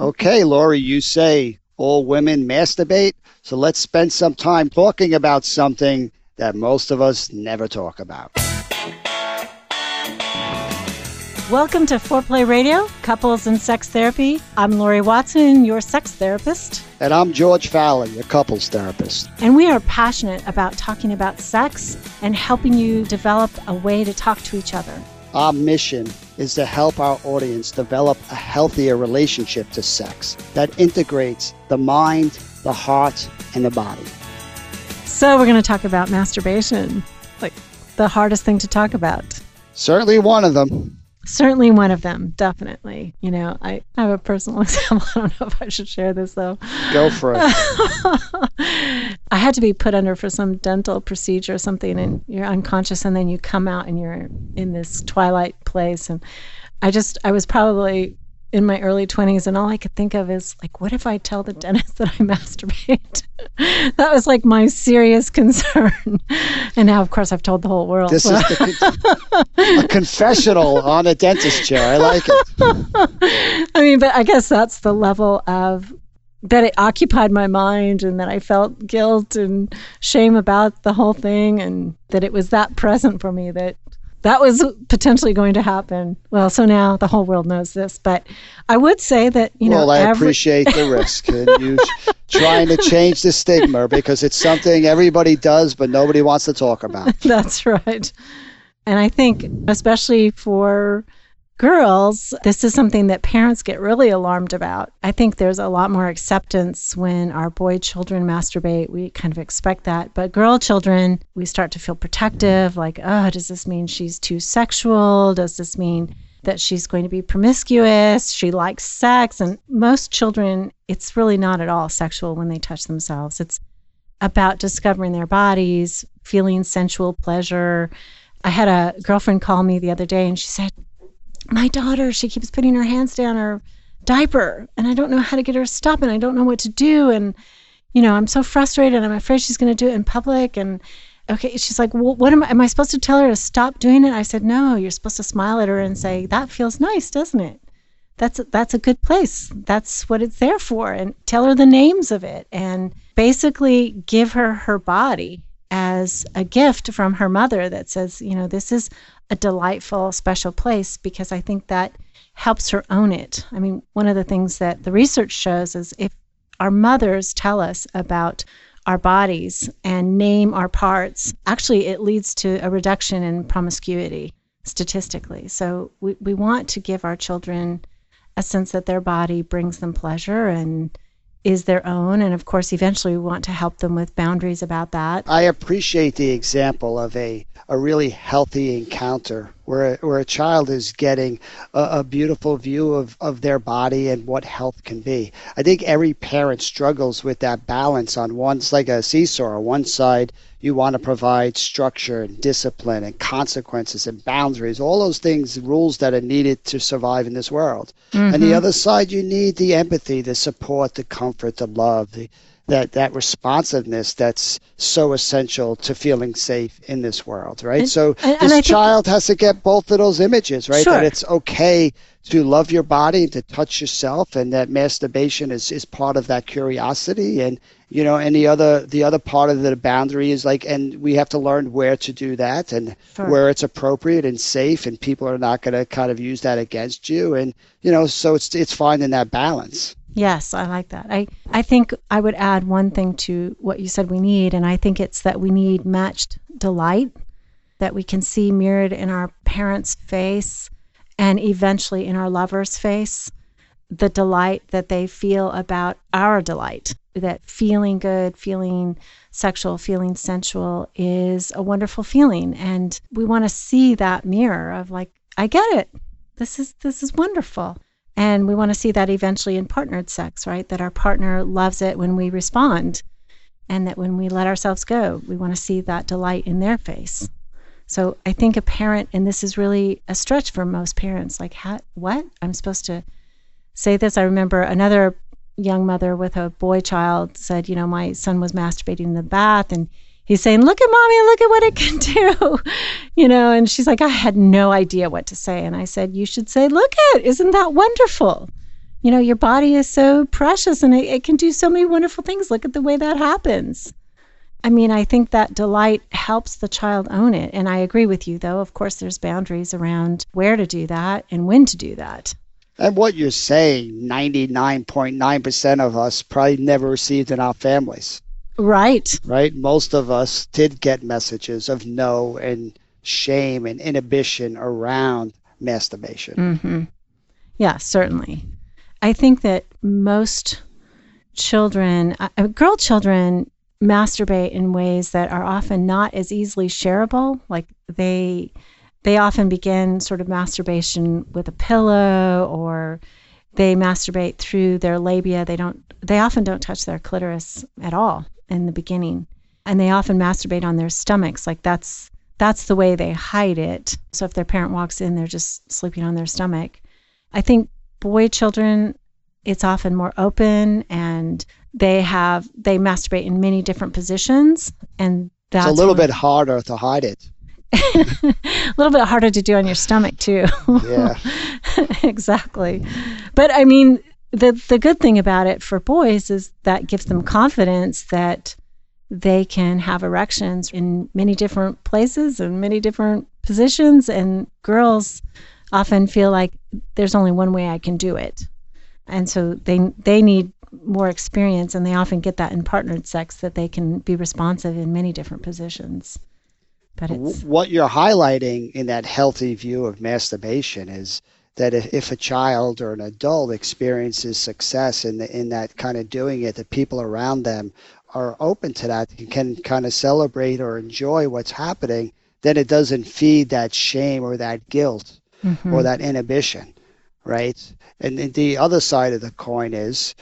Okay, Laurie, you say all women masturbate. So let's spend some time talking about something that most of us never talk about. Welcome to Foreplay Radio, Couples and Sex Therapy. I'm Laurie Watson, your sex therapist. And I'm George Faller, your couples therapist. And we are passionate about talking about sex and helping you develop a way to talk to each other. Our mission is to help our audience develop a healthier relationship to sex that integrates the mind, the heart, and the body. So, we're going to talk about masturbation, like the hardest thing to talk about. Certainly one of them. Certainly one of them, definitely. You know, I have a personal example. I don't know if I should share this though. Go for it. I had to be put under for some dental procedure or something, and you're unconscious, and then you come out and you're in this twilight place. And I just, I was probably in my early 20s and all I could think of is like what if I tell the dentist that I masturbate? that was like my serious concern. and now of course I've told the whole world. This so. is the, a confessional on a dentist chair. I like it. I mean, but I guess that's the level of that it occupied my mind and that I felt guilt and shame about the whole thing and that it was that present for me that that was potentially going to happen. Well, so now the whole world knows this, but I would say that you well, know. Well, I every- appreciate the risk and you trying to change the stigma because it's something everybody does, but nobody wants to talk about. That's right, and I think especially for girls, this is something that parents get really alarmed about. I think there's a lot more acceptance when our boy children masturbate. We kind of expect that. But girl children, we start to feel protective like, oh, does this mean she's too sexual? Does this mean that she's going to be promiscuous? She likes sex. And most children, it's really not at all sexual when they touch themselves. It's about discovering their bodies, feeling sensual pleasure. I had a girlfriend call me the other day and she said, my daughter, she keeps putting her hands down her diaper and I don't know how to get her to stop and I don't know what to do. And, you know, I'm so frustrated. I'm afraid she's going to do it in public. And okay, she's like, well, what am I, am I supposed to tell her to stop doing it? I said, no, you're supposed to smile at her and say, that feels nice, doesn't it? That's a, that's a good place. That's what it's there for. And tell her the names of it and basically give her her body as a gift from her mother that says, you know, this is a delightful, special place because I think that helps her own it. I mean, one of the things that the research shows is if our mothers tell us about our bodies and name our parts, actually, it leads to a reduction in promiscuity statistically. So we, we want to give our children a sense that their body brings them pleasure and is their own. And of course, eventually we want to help them with boundaries about that. I appreciate the example of a, a really healthy encounter where, where a child is getting a, a beautiful view of, of their body and what health can be. I think every parent struggles with that balance on one, it's like a seesaw. On one side, you want to provide structure and discipline and consequences and boundaries, all those things, rules that are needed to survive in this world. Mm-hmm. And the other side, you need the empathy, the support, the comfort, the love, the that that responsiveness that's so essential to feeling safe in this world, right? And, so and, this and child has to get both of those images, right? Sure. That it's okay to love your body and to touch yourself, and that masturbation is is part of that curiosity, and you know, and the other the other part of the boundary is like, and we have to learn where to do that and sure. where it's appropriate and safe, and people are not going to kind of use that against you, and you know, so it's it's finding that balance. Yes, I like that. I, I think I would add one thing to what you said we need, and I think it's that we need matched delight that we can see mirrored in our parents' face and eventually in our lover's face. The delight that they feel about our delight, that feeling good, feeling sexual, feeling sensual is a wonderful feeling. And we want to see that mirror of like, I get it. This is this is wonderful. And we want to see that eventually in partnered sex, right? That our partner loves it when we respond and that when we let ourselves go, we want to see that delight in their face. So I think a parent, and this is really a stretch for most parents, like, how, what? I'm supposed to say this. I remember another young mother with a boy child said, you know, my son was masturbating in the bath and he's saying, Look at mommy, look at what it can do. you know, and she's like, I had no idea what to say. And I said, You should say, Look at, isn't that wonderful? you know, your body is so precious and it, it can do so many wonderful things. Look at the way that happens. I mean, I think that delight helps the child own it. And I agree with you, though. Of course, there's boundaries around where to do that and when to do that. And what you're saying, 99.9% of us probably never received in our families. Right. Right? Most of us did get messages of no and shame and inhibition around masturbation. Mm-hmm. Yeah, certainly. I think that most children, uh, girl children, masturbate in ways that are often not as easily shareable. Like they they often begin sort of masturbation with a pillow or they masturbate through their labia. They don't they often don't touch their clitoris at all in the beginning. And they often masturbate on their stomachs. Like that's that's the way they hide it. So if their parent walks in, they're just sleeping on their stomach. I think boy children it's often more open and they have they masturbate in many different positions and that's it's a little bit harder to hide it a little bit harder to do on your stomach too. Yeah. exactly. But I mean, the the good thing about it for boys is that gives them confidence that they can have erections in many different places and many different positions and girls often feel like there's only one way I can do it. And so they they need more experience and they often get that in partnered sex that they can be responsive in many different positions. But it's... what you're highlighting in that healthy view of masturbation is that if a child or an adult experiences success in the, in that kind of doing it, the people around them are open to that and can kind of celebrate or enjoy what's happening, then it doesn't feed that shame or that guilt mm-hmm. or that inhibition, right? And the other side of the coin is,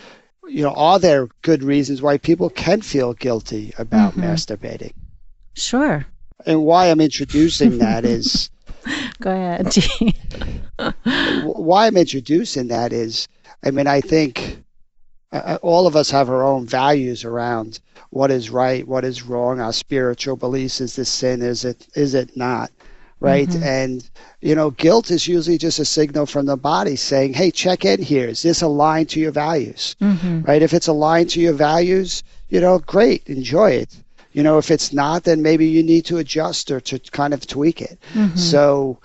you know, are there good reasons why people can feel guilty about mm-hmm. masturbating? Sure and why I'm introducing that is. Go ahead. why I'm introducing that is, I mean, I think uh, uh, all of us have our own values around what is right, what is wrong, our spiritual beliefs. Is this sin? Is it? Is it not? Right. Mm-hmm. And, you know, guilt is usually just a signal from the body saying, hey, check in here. Is this aligned to your values? Mm-hmm. Right. If it's aligned to your values, you know, great, enjoy it you know if it's not then maybe you need to adjust or to kind of tweak it mm-hmm. so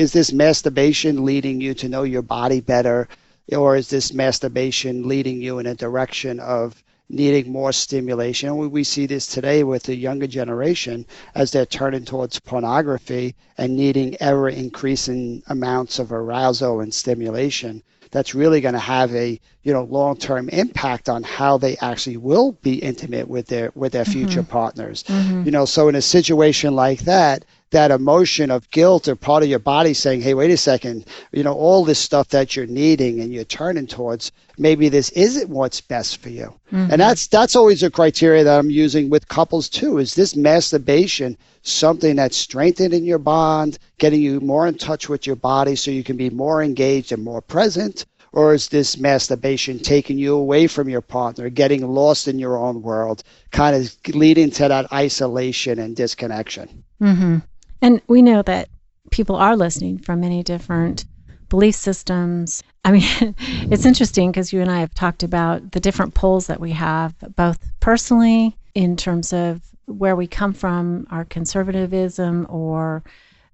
is this masturbation leading you to know your body better or is this masturbation leading you in a direction of needing more stimulation we, we see this today with the younger generation as they're turning towards pornography and needing ever increasing amounts of arousal and stimulation that's really going to have a you know long term impact on how they actually will be intimate with their with their future mm-hmm. partners. Mm-hmm. You know, so in a situation like that, that emotion of guilt or part of your body saying, hey, wait a second, you know, all this stuff that you're needing and you're turning towards, maybe this isn't what's best for you. Mm-hmm. And that's that's always a criteria that I'm using with couples too. Is this masturbation something that's strengthening your bond, getting you more in touch with your body so you can be more engaged and more present? Or is this masturbation taking you away from your partner, getting lost in your own world, kind of leading to that isolation and disconnection? Mm-hmm. And we know that people are listening from many different belief systems. I mean, it's interesting because you and I have talked about the different poles that we have, both personally in terms of where we come from, our conservatism, or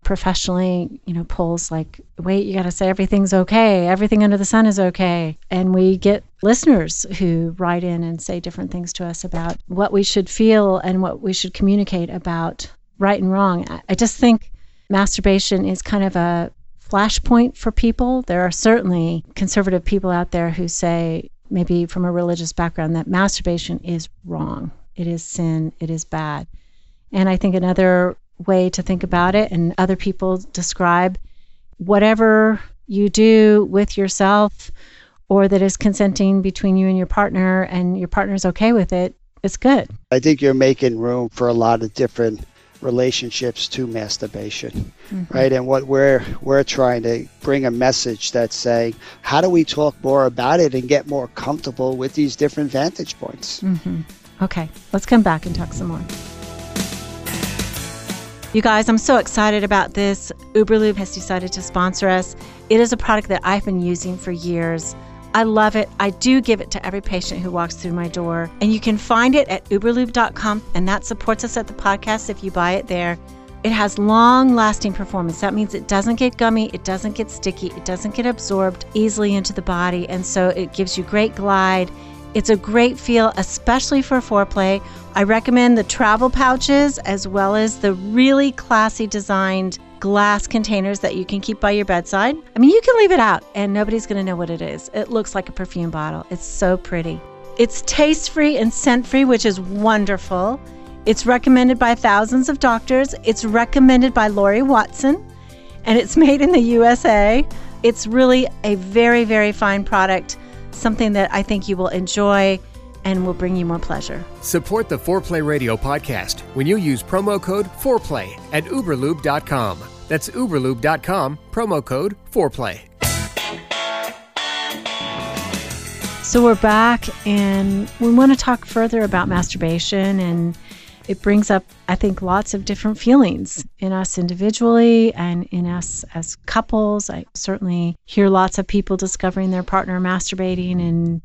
professionally, you know, poles like, wait, you got to say everything's okay, everything under the sun is okay. And we get listeners who write in and say different things to us about what we should feel and what we should communicate about right and wrong. I just think masturbation is kind of a flashpoint for people. There are certainly conservative people out there who say, maybe from a religious background, that masturbation is wrong. It is sin. It is bad. And I think another way to think about it, and other people describe whatever you do with yourself or that is consenting between you and your partner and your partner's okay with it, it's good. I think you're making room for a lot of different relationships to masturbation mm-hmm. right and what we're we're trying to bring a message that's saying how do we talk more about it and get more comfortable with these different vantage points mm-hmm. okay let's come back and talk some more you guys, I'm so excited about this. Uberlube has decided to sponsor us. It is a product that I've been using for years. I love it. I do give it to every patient who walks through my door. And you can find it at uberlube.com, and that supports us at the podcast if you buy it there. It has long lasting performance. That means it doesn't get gummy, it doesn't get sticky, it doesn't get absorbed easily into the body. And so it gives you great glide. It's a great feel, especially for foreplay. I recommend the travel pouches as well as the really classy designed glass containers that you can keep by your bedside. I mean, you can leave it out and nobody's going to know what it is. It looks like a perfume bottle. It's so pretty. It's taste free and scent free, which is wonderful. It's recommended by thousands of doctors. It's recommended by Laurie Watson, and it's made in the USA. It's really a very, very fine product, something that I think you will enjoy and will bring you more pleasure. Support the Foreplay Radio podcast when you use promo code FOREPLAY at uberlube.com. That's uberlube.com, promo code FOREPLAY. So we're back, and we want to talk further about masturbation and it brings up, I think, lots of different feelings in us individually and in us as couples. I certainly hear lots of people discovering their partner masturbating and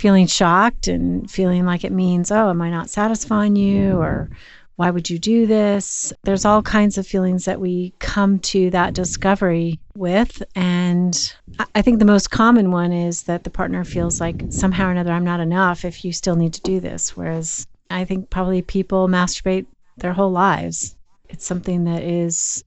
feeling shocked and feeling like it means, oh, am I not satisfying you? Or why would you do this? There's all kinds of feelings that we come to that discovery with. And I think the most common one is that the partner feels like somehow or another, I'm not enough if you still need to do this. Whereas I think probably people masturbate their whole lives. It's something that is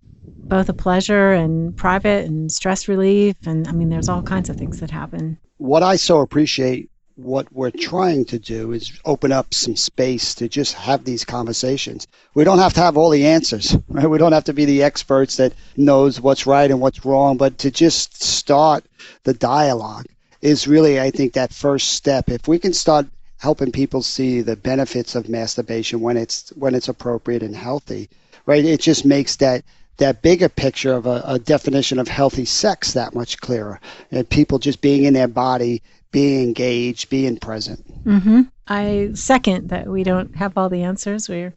both a pleasure and private and stress relief. And I mean, there's all kinds of things that happen. What I so appreciate what we're trying to do is open up some space to just have these conversations. We don't have to have all the answers, right? We don't have to be the experts that knows what's right and what's wrong, but to just start the dialogue is really, I think, that first step. If we can start helping people see the benefits of masturbation when it's when it's appropriate and healthy, right? It just makes that that bigger picture of a, a definition of healthy sex that much clearer, and people just being in their body, being engaged, being present. Mm-hmm. I second that we don't have all the answers. We're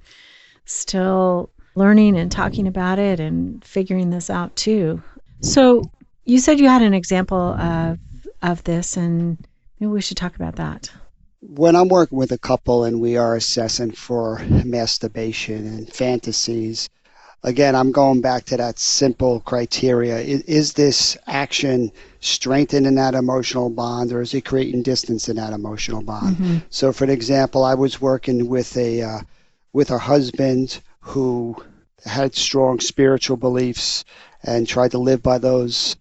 still learning and talking about it and figuring this out too. So you said you had an example of of this, and maybe we should talk about that when I'm working with a couple and we are assessing for masturbation and fantasies, again, I'm going back to that simple criteria. Is, is, this action strengthening that emotional bond or is it creating distance in that emotional bond? Mm-hmm. So, for an example, I was working with a uh, with a husband who had strong spiritual beliefs and tried to live by those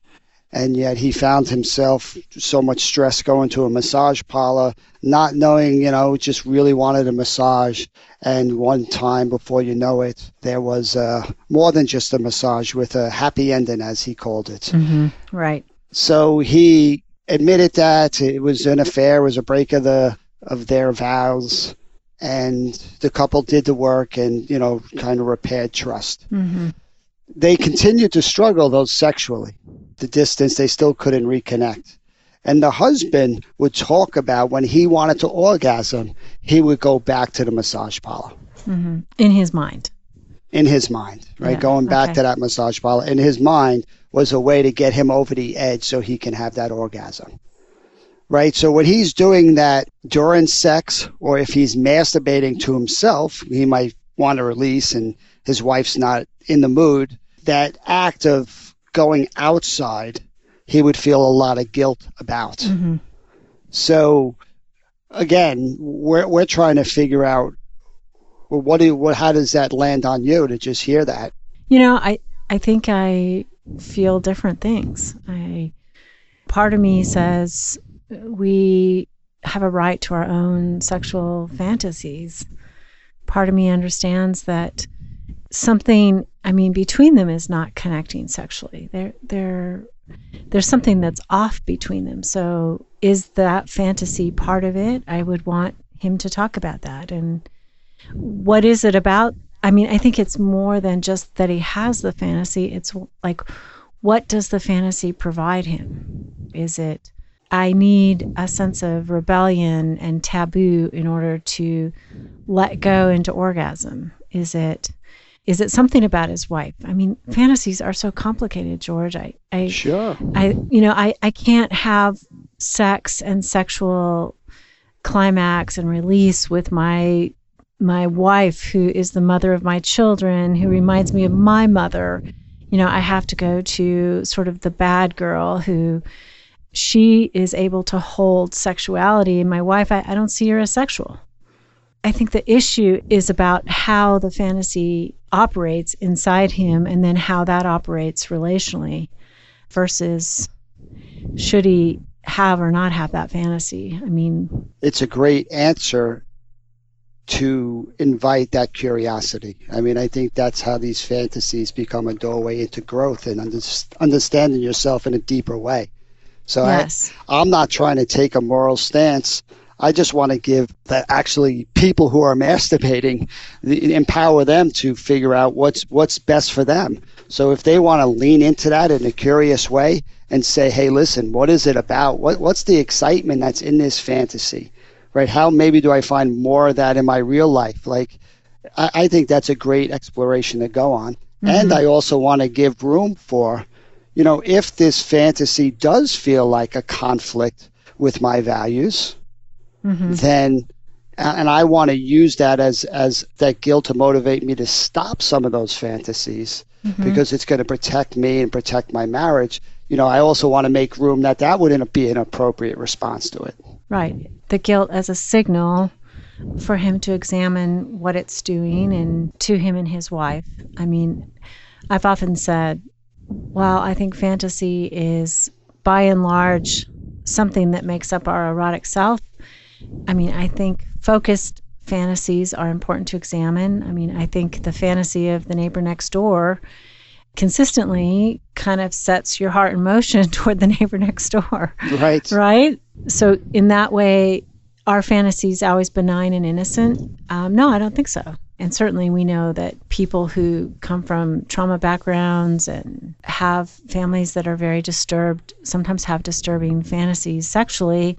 and yet he found himself so much stress going to a massage parlor, not knowing, you know, just really wanted a massage. And one time, before you know it, there was uh, more than just a massage with a happy ending, as he called it. Mm-hmm. Right. So he admitted that it was an affair, it was a break of the of their vows, and the couple did the work and you know kind of repaired trust. Mm-hmm. They continued to struggle though sexually the distance, they still couldn't reconnect. And the husband would talk about when he wanted to orgasm, he would go back to the massage parlor. Mm-hmm. In his mind. In his mind, right? Yeah, Going back okay. to that massage parlor. In his mind was a way to get him over the edge so he can have that orgasm. Right? So when he's doing that during sex, or if he's masturbating to himself, he might want to release and his wife's not in the mood. That act of going outside, he would feel a lot of guilt about. Mm-hmm. So, again, we're we're trying to figure out well, what do what how does that land on you to just hear that? You know, I I think I feel different things. I part of me says we have a right to our own sexual fantasies. Part of me understands that something I mean between them is not connecting sexually. They're they're there's something that's off between them. So is that fantasy part of it? I would want him to talk about that and what is it about? I mean, I think it's more than just that he has the fantasy. It's like what does the fantasy provide him? Is it I need a sense of rebellion and taboo in order to let go into orgasm? Is it Is it something about his wife? I mean, mm. fantasies are so complicated, George. I, I, sure. I, you know, I, I can't have sex and sexual climax and release with my my wife who is the mother of my children who reminds me of my mother you know i have to go to sort of the bad girl who she is able to hold sexuality and my wife I, I don't see her as sexual i think the issue is about how the fantasy operates inside him and then how that operates relationally versus should he have or not have that fantasy i mean it's a great answer to invite that curiosity. I mean, I think that's how these fantasies become a doorway into growth and under, understanding yourself in a deeper way. So yes. I, I'm not trying to take a moral stance. I just want to give that actually people who are masturbating the, empower them to figure out what's what's best for them. So if they want to lean into that in a curious way and say, "Hey, listen, what is it about? What what's the excitement that's in this fantasy?" right? How maybe do I find more of that in my real life? Like, I, I think that's a great exploration to go on. Mm-hmm. And I also want to give room for, you know, if this fantasy does feel like a conflict with my values, mm-hmm. then and I want to use that as as that guilt to motivate me to stop some of those fantasies mm-hmm. because it's going to protect me and protect my marriage. You know, I also want to make room that that wouldn't be an appropriate response to it. Right. The guilt as a signal for him to examine what it's doing and to him and his wife. I mean, I've often said, well, I think fantasy is by and large something that makes up our erotic self. I mean, I think focused fantasies are important to examine. I mean, I think the fantasy of the neighbor next door consistently kind of sets your heart in motion toward the neighbor next door. Right. Right. So, in that way, are fantasies always benign and innocent? Um, no, I don't think so. And certainly, we know that people who come from trauma backgrounds and have families that are very disturbed sometimes have disturbing fantasies sexually.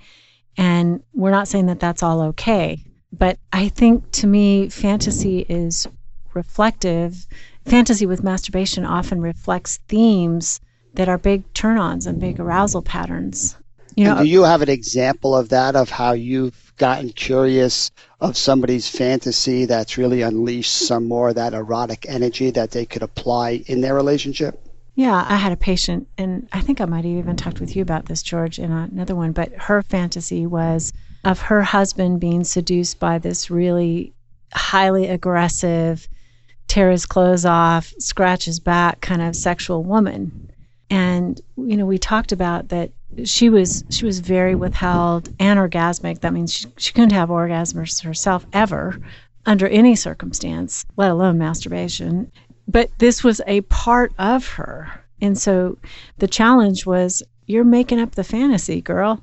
And we're not saying that that's all okay. But I think to me, fantasy is reflective fantasy with masturbation often reflects themes that are big turn ons and big arousal patterns. You know, and do you have an example of that, of how you've gotten curious of somebody's fantasy that's really unleashed some more of that erotic energy that they could apply in their relationship? Yeah, I had a patient, and I think I might have even talked with you about this, George, in another one, but her fantasy was of her husband being seduced by this really highly aggressive, tear his clothes off, scratch his back kind of sexual woman. And you know, we talked about that she was she was very withheld anorgasmic. That means she, she couldn't have orgasms herself ever under any circumstance, let alone masturbation. But this was a part of her. And so the challenge was you're making up the fantasy, girl.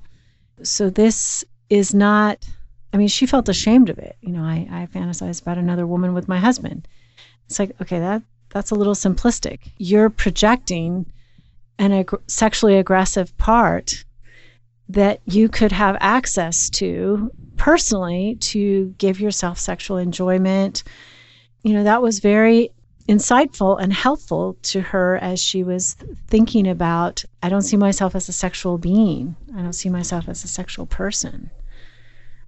So this is not I mean, she felt ashamed of it. You know, I, I fantasize about another woman with my husband. It's like, okay, that that's a little simplistic. You're projecting an ag- sexually aggressive part that you could have access to personally to give yourself sexual enjoyment. You know, that was very insightful and helpful to her as she was thinking about I don't see myself as a sexual being. I don't see myself as a sexual person.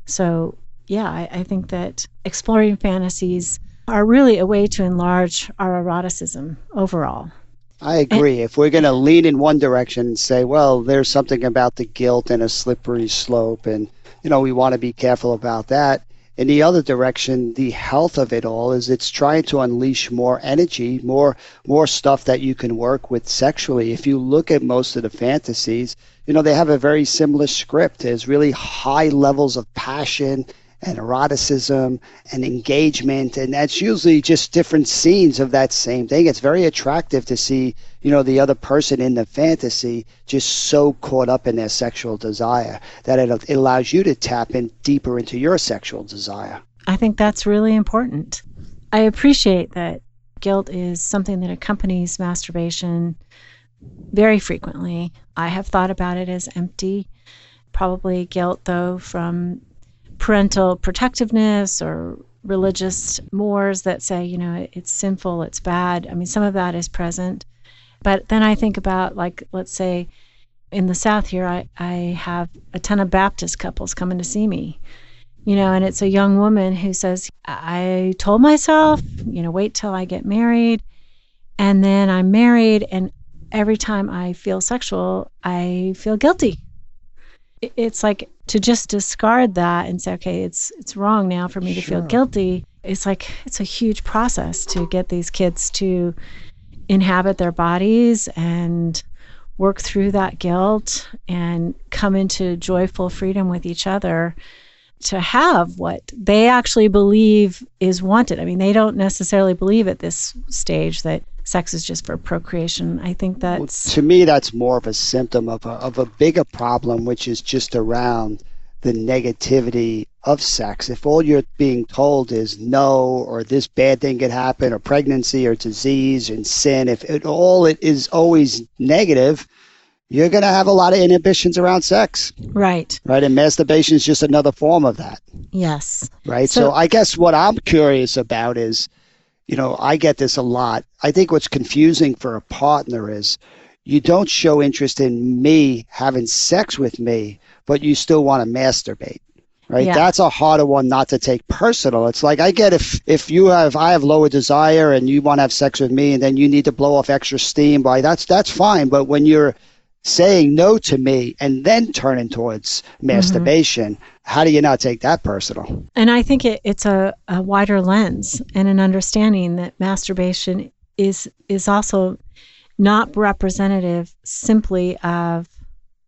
So, yeah, I, I think that exploring fantasies are really a way to enlarge our eroticism overall. I agree. And, if we're going to lean in one direction and say, well, there's something about the guilt and a slippery slope, and you know we want to be careful about that. In the other direction, the health of it all is it's trying to unleash more energy, more more stuff that you can work with sexually. If you look at most of the fantasies, you know they have a very similar script. There's really high levels of passion and eroticism and engagement and that's usually just different scenes of that same thing. It's very attractive to see you know the other person in the fantasy just so caught up in their sexual desire that it, allows you to tap in deeper into your sexual desire. I think that's really important. I appreciate that guilt is something that accompanies masturbation very frequently. I have thought about it as empty. Probably guilt though from parental protectiveness or religious mores that say, you know, it's sinful, it's bad. I mean, some of that is present. But then I think about, like, let's say in the South here, I, I have a ton of Baptist couples coming to see me, you know, and it's a young woman who says, I told myself, you know, wait till I get married. And then I'm married, and every time I feel sexual, I feel guilty. It's like to just discard that and say, okay, it's it's wrong now for me to feel guilty. It's like it's a huge process to get these kids to inhabit their bodies and work through that guilt and come into joyful freedom with each other to have what they actually believe is wanted. I mean, they don't necessarily believe at this stage that sex is just for procreation. I think that's well, to me that's more of a symptom of a, of a bigger problem, which is just around the negativity of sex. If all you're being told is no, or this bad thing could happen, or pregnancy, or disease, and sin, if it, all it is always negative, you're going to have a lot of inhibitions around sex. Right. Right. And masturbation is just another form of that. Yes. Right. So, so I guess what I'm curious about is, you know, I get this a lot. I think what's confusing for a partner is you don't show interest in me having sex with me, but you still want to masturbate right yeah. that's a harder one not to take personal it's like i get if if you have i have lower desire and you want to have sex with me and then you need to blow off extra steam by that's that's fine but when you're saying no to me and then turning towards mm-hmm. masturbation, mm-hmm. how do you not take that personal? And I think it, it's a, a wider lens and an understanding that masturbation is is also not representative simply of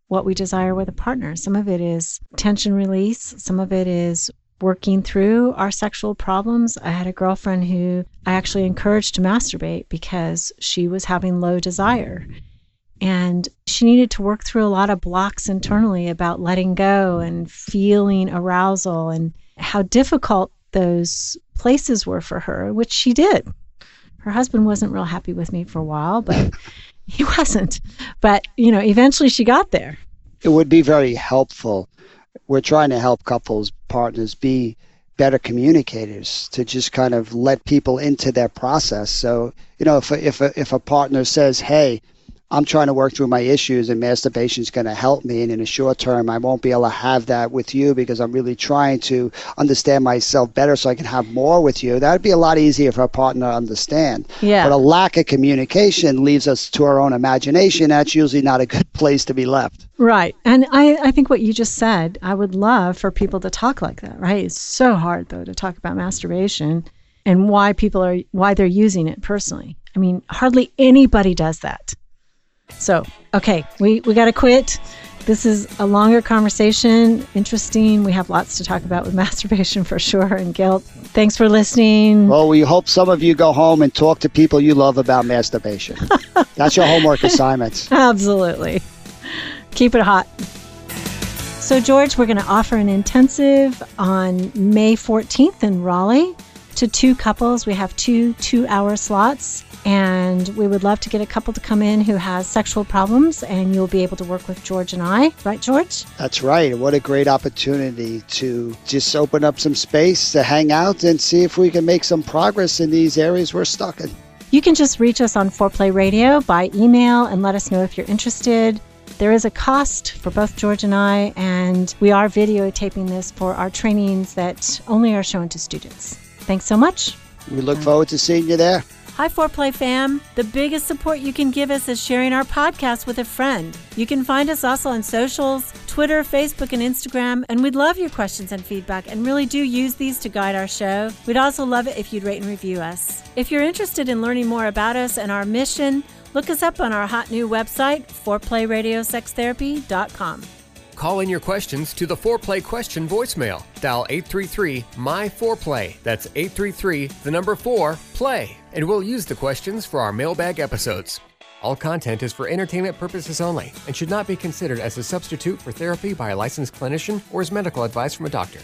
what we desire with a partner. Some of it is tension release, some of it is working through our sexual problems. I had a girlfriend who I actually encouraged to masturbate because she was having low desire. And she needed to work through a lot of blocks internally about letting go and feeling arousal and how difficult those places were for her, which she did. Her husband wasn't real happy with me for a while, but he wasn't. But, you know, eventually she got there. It would be very helpful. We're trying to help couples, partners be better communicators to just kind of let people into their process. So, you know, if a, if a, if a partner says, "Hey, I'm trying to work through my issues and masturbation is going to help me. And in the short term, I won't be able to have that with you because I'm really trying to understand myself better so I can have more with you. That would be a lot easier for a partner to understand. Yeah. But a lack of communication leaves us to our own imagination. That's usually not a good place to be left. Right. And I, I think what you just said, I would love for people to talk like that, right? It's so hard, though, to talk about masturbation and why people are, why they're using it personally. I mean, hardly anybody does that. So, okay, we, we got to quit. This is a longer conversation, interesting. We have lots to talk about with masturbation for sure and guilt. Thanks for listening. Well, we hope some of you go home and talk to people you love about masturbation. That's your homework assignment. Absolutely. Keep it hot. So, George, we're going to offer an intensive on May 14th in Raleigh to two couples. We have two two hour slots. And we would love to get a couple to come in who has sexual problems, and you'll be able to work with George and I. Right, George? That's right. What a great opportunity to just open up some space to hang out and see if we can make some progress in these areas we're stuck in. You can just reach us on Foreplay Radio by email and let us know if you're interested. There is a cost for both George and I, and we are videotaping this for our trainings that only are shown to students. Thanks so much. We look forward to seeing you there. Hi, Foreplay fam. The biggest support you can give us is sharing our podcast with a friend. You can find us also on socials Twitter, Facebook, and Instagram, and we'd love your questions and feedback and really do use these to guide our show. We'd also love it if you'd rate and review us. If you're interested in learning more about us and our mission, look us up on our hot new website, foreplayradiosextherapy.com. Call in your questions to the Foreplay question voicemail. Dial 833 My Foreplay. That's 833 the number 4 play. And we'll use the questions for our mailbag episodes. All content is for entertainment purposes only and should not be considered as a substitute for therapy by a licensed clinician or as medical advice from a doctor.